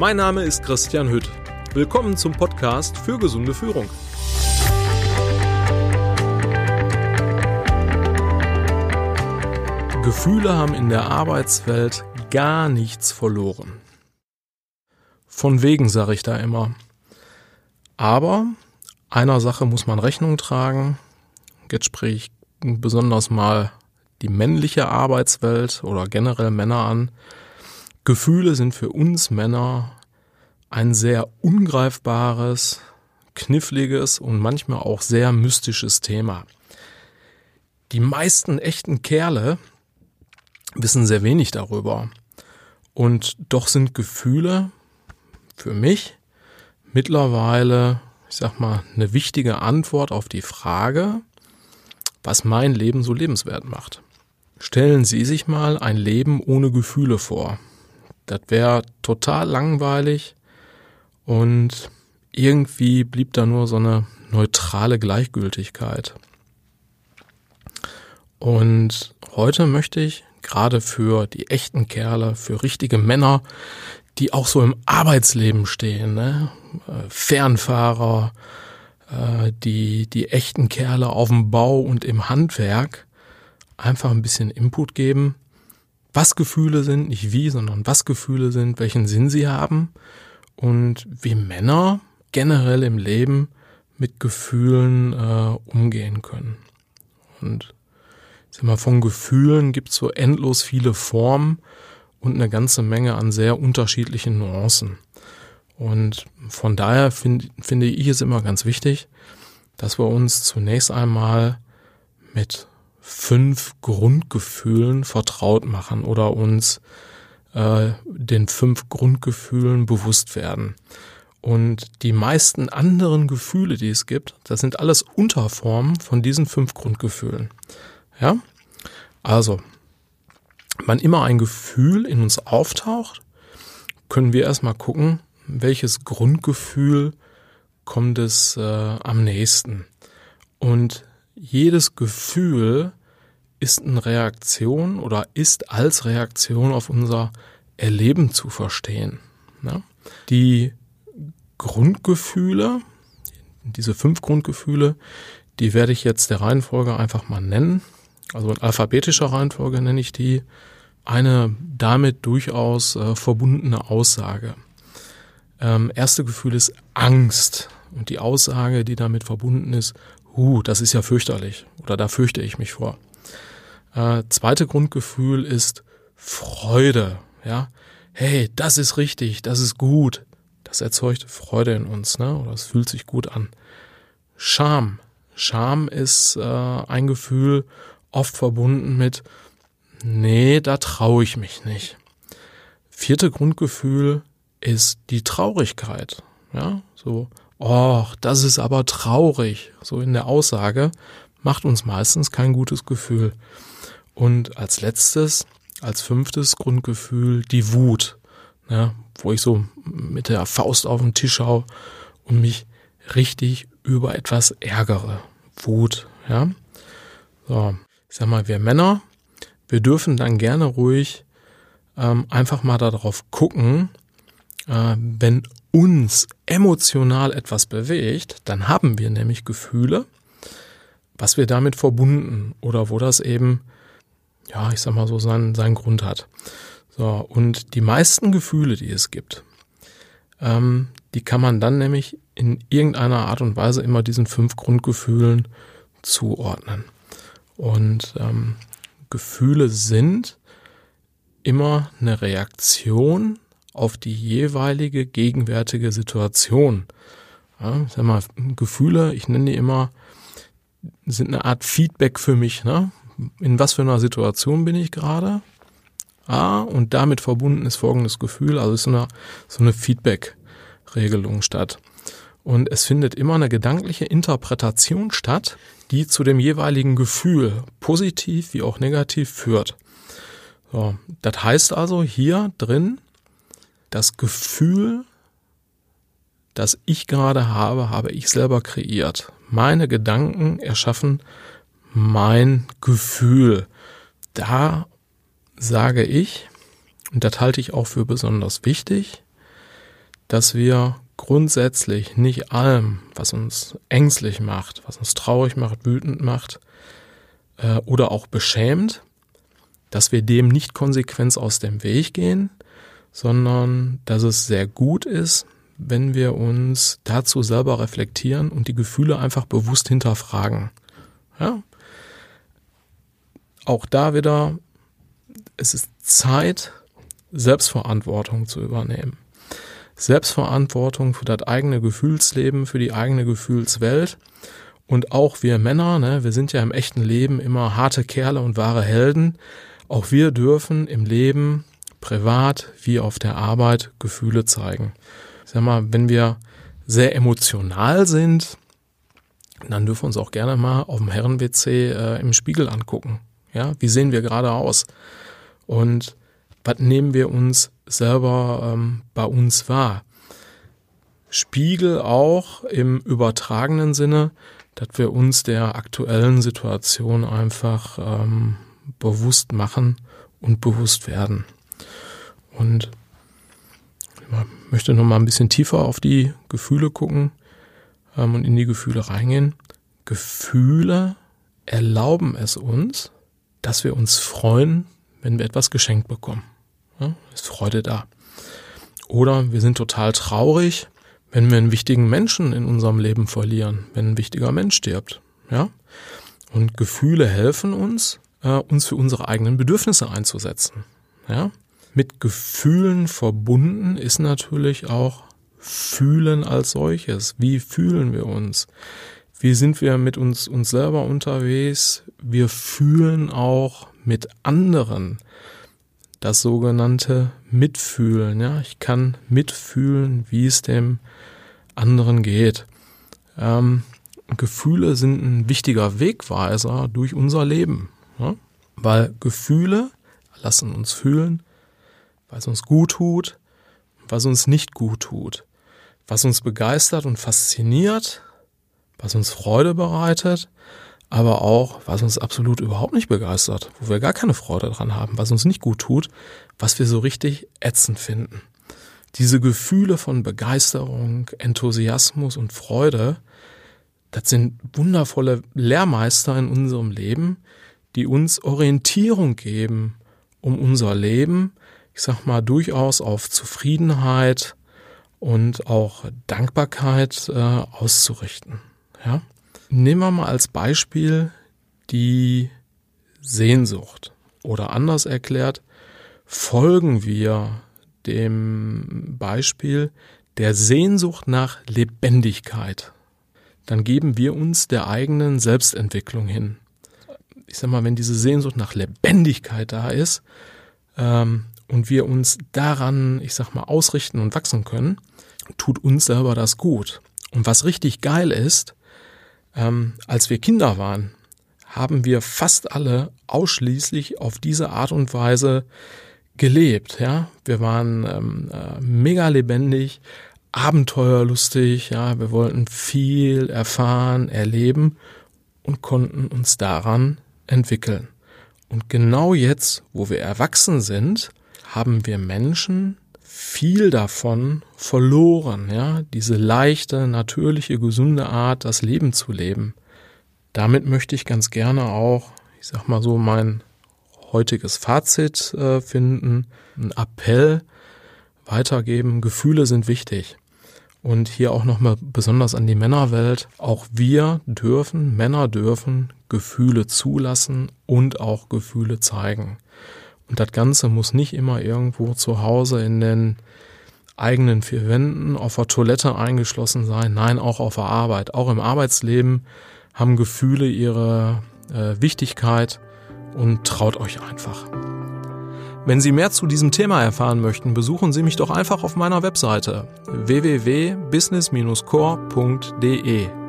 Mein Name ist Christian Hütt. Willkommen zum Podcast für gesunde Führung. Gefühle haben in der Arbeitswelt gar nichts verloren. Von wegen sage ich da immer. Aber einer Sache muss man Rechnung tragen. Jetzt spreche ich besonders mal die männliche Arbeitswelt oder generell Männer an. Gefühle sind für uns Männer ein sehr ungreifbares, kniffliges und manchmal auch sehr mystisches Thema. Die meisten echten Kerle wissen sehr wenig darüber. Und doch sind Gefühle für mich mittlerweile, ich sag mal, eine wichtige Antwort auf die Frage, was mein Leben so lebenswert macht. Stellen Sie sich mal ein Leben ohne Gefühle vor. Das wäre total langweilig und irgendwie blieb da nur so eine neutrale Gleichgültigkeit. Und heute möchte ich gerade für die echten Kerle, für richtige Männer, die auch so im Arbeitsleben stehen, ne? Äh, Fernfahrer, äh, die, die echten Kerle auf dem Bau und im Handwerk, einfach ein bisschen Input geben, was Gefühle sind, nicht wie, sondern was Gefühle sind, welchen Sinn sie haben und wie Männer generell im Leben mit Gefühlen äh, umgehen können. Und sag mal, von Gefühlen gibt es so endlos viele Formen und eine ganze Menge an sehr unterschiedlichen Nuancen. Und von daher find, finde ich es immer ganz wichtig, dass wir uns zunächst einmal mit fünf Grundgefühlen vertraut machen oder uns äh, den fünf Grundgefühlen bewusst werden. Und die meisten anderen Gefühle, die es gibt, das sind alles Unterformen von diesen fünf Grundgefühlen. Ja? Also, wann immer ein Gefühl in uns auftaucht, können wir erstmal gucken, welches Grundgefühl kommt es äh, am nächsten. Und jedes Gefühl ist eine Reaktion oder ist als Reaktion auf unser Erleben zu verstehen. Ja? Die Grundgefühle, diese fünf Grundgefühle, die werde ich jetzt der Reihenfolge einfach mal nennen. Also in alphabetischer Reihenfolge nenne ich die eine damit durchaus äh, verbundene Aussage. Ähm, erste Gefühl ist Angst. Und die Aussage, die damit verbunden ist, uh, das ist ja fürchterlich oder da fürchte ich mich vor. Äh, zweite Grundgefühl ist Freude. Ja, hey, das ist richtig, das ist gut. Das erzeugt Freude in uns, ne? Oder es fühlt sich gut an. Scham. Scham ist äh, ein Gefühl oft verbunden mit Nee, da traue ich mich nicht. Vierte Grundgefühl ist die Traurigkeit. Ja, so, oh, das ist aber traurig. So in der Aussage macht uns meistens kein gutes Gefühl. Und als letztes, als fünftes Grundgefühl die Wut, ja, wo ich so mit der Faust auf den Tisch schaue und mich richtig über etwas ärgere. Wut, ja. So, ich sag mal, wir Männer, wir dürfen dann gerne ruhig ähm, einfach mal darauf gucken, äh, wenn uns emotional etwas bewegt, dann haben wir nämlich Gefühle, was wir damit verbunden oder wo das eben, ja, ich sag mal so seinen, seinen Grund hat. So, und die meisten Gefühle, die es gibt, ähm, die kann man dann nämlich in irgendeiner Art und Weise immer diesen fünf Grundgefühlen zuordnen. Und ähm, Gefühle sind immer eine Reaktion auf die jeweilige gegenwärtige Situation. Ja, sag mal, Gefühle, ich nenne die immer, sind eine Art Feedback für mich. Ne? In was für einer Situation bin ich gerade? Ah, und damit verbunden ist folgendes Gefühl, also ist so eine, so eine Feedback-Regelung statt. Und es findet immer eine gedankliche Interpretation statt, die zu dem jeweiligen Gefühl, positiv wie auch negativ, führt. So, das heißt also hier drin, das Gefühl, das ich gerade habe, habe ich selber kreiert. Meine Gedanken erschaffen mein Gefühl. Da sage ich, und das halte ich auch für besonders wichtig, dass wir grundsätzlich nicht allem, was uns ängstlich macht, was uns traurig macht, wütend macht äh, oder auch beschämt, dass wir dem nicht konsequent aus dem Weg gehen, sondern dass es sehr gut ist, wenn wir uns dazu selber reflektieren und die Gefühle einfach bewusst hinterfragen. Ja? Auch da wieder, es ist Zeit, Selbstverantwortung zu übernehmen. Selbstverantwortung für das eigene Gefühlsleben, für die eigene Gefühlswelt. Und auch wir Männer, ne, wir sind ja im echten Leben immer harte Kerle und wahre Helden. Auch wir dürfen im Leben, privat wie auf der Arbeit, Gefühle zeigen. Ich sag mal, wenn wir sehr emotional sind, dann dürfen wir uns auch gerne mal auf dem Herren-WC äh, im Spiegel angucken. Ja, wie sehen wir gerade aus? Und was nehmen wir uns selber ähm, bei uns wahr? Spiegel auch im übertragenen Sinne, dass wir uns der aktuellen Situation einfach ähm, bewusst machen und bewusst werden. Und ich möchte noch mal ein bisschen tiefer auf die Gefühle gucken ähm, und in die Gefühle reingehen. Gefühle erlauben es uns, dass wir uns freuen, wenn wir etwas geschenkt bekommen. Ja, ist Freude da. Oder wir sind total traurig, wenn wir einen wichtigen Menschen in unserem Leben verlieren, wenn ein wichtiger Mensch stirbt. Ja? Und Gefühle helfen uns, äh, uns für unsere eigenen Bedürfnisse einzusetzen. Ja? Mit Gefühlen verbunden ist natürlich auch Fühlen als solches. Wie fühlen wir uns? Wie sind wir mit uns, uns selber unterwegs? Wir fühlen auch mit anderen das sogenannte Mitfühlen. Ja, ich kann mitfühlen, wie es dem anderen geht. Ähm, Gefühle sind ein wichtiger Wegweiser durch unser Leben, ja? weil Gefühle lassen uns fühlen, was uns gut tut, was uns nicht gut tut, was uns begeistert und fasziniert, was uns Freude bereitet, aber auch, was uns absolut überhaupt nicht begeistert, wo wir gar keine Freude dran haben, was uns nicht gut tut, was wir so richtig ätzend finden. Diese Gefühle von Begeisterung, Enthusiasmus und Freude, das sind wundervolle Lehrmeister in unserem Leben, die uns Orientierung geben, um unser Leben, ich sag mal, durchaus auf Zufriedenheit und auch Dankbarkeit äh, auszurichten. Ja? Nehmen wir mal als Beispiel die Sehnsucht. Oder anders erklärt, folgen wir dem Beispiel der Sehnsucht nach Lebendigkeit. Dann geben wir uns der eigenen Selbstentwicklung hin. Ich sag mal, wenn diese Sehnsucht nach Lebendigkeit da ist ähm, und wir uns daran, ich sag mal, ausrichten und wachsen können, tut uns selber das gut. Und was richtig geil ist, ähm, als wir Kinder waren, haben wir fast alle ausschließlich auf diese Art und Weise gelebt. Ja, wir waren ähm, äh, mega lebendig, abenteuerlustig. Ja, wir wollten viel erfahren, erleben und konnten uns daran entwickeln. Und genau jetzt, wo wir erwachsen sind, haben wir Menschen viel davon verloren, ja, diese leichte, natürliche, gesunde Art, das Leben zu leben. Damit möchte ich ganz gerne auch, ich sag mal so, mein heutiges Fazit äh, finden, einen Appell weitergeben. Gefühle sind wichtig. Und hier auch nochmal besonders an die Männerwelt. Auch wir dürfen, Männer dürfen Gefühle zulassen und auch Gefühle zeigen. Und das Ganze muss nicht immer irgendwo zu Hause in den eigenen vier Wänden auf der Toilette eingeschlossen sein. Nein, auch auf der Arbeit. Auch im Arbeitsleben haben Gefühle ihre äh, Wichtigkeit und traut euch einfach. Wenn Sie mehr zu diesem Thema erfahren möchten, besuchen Sie mich doch einfach auf meiner Webseite www.business-core.de.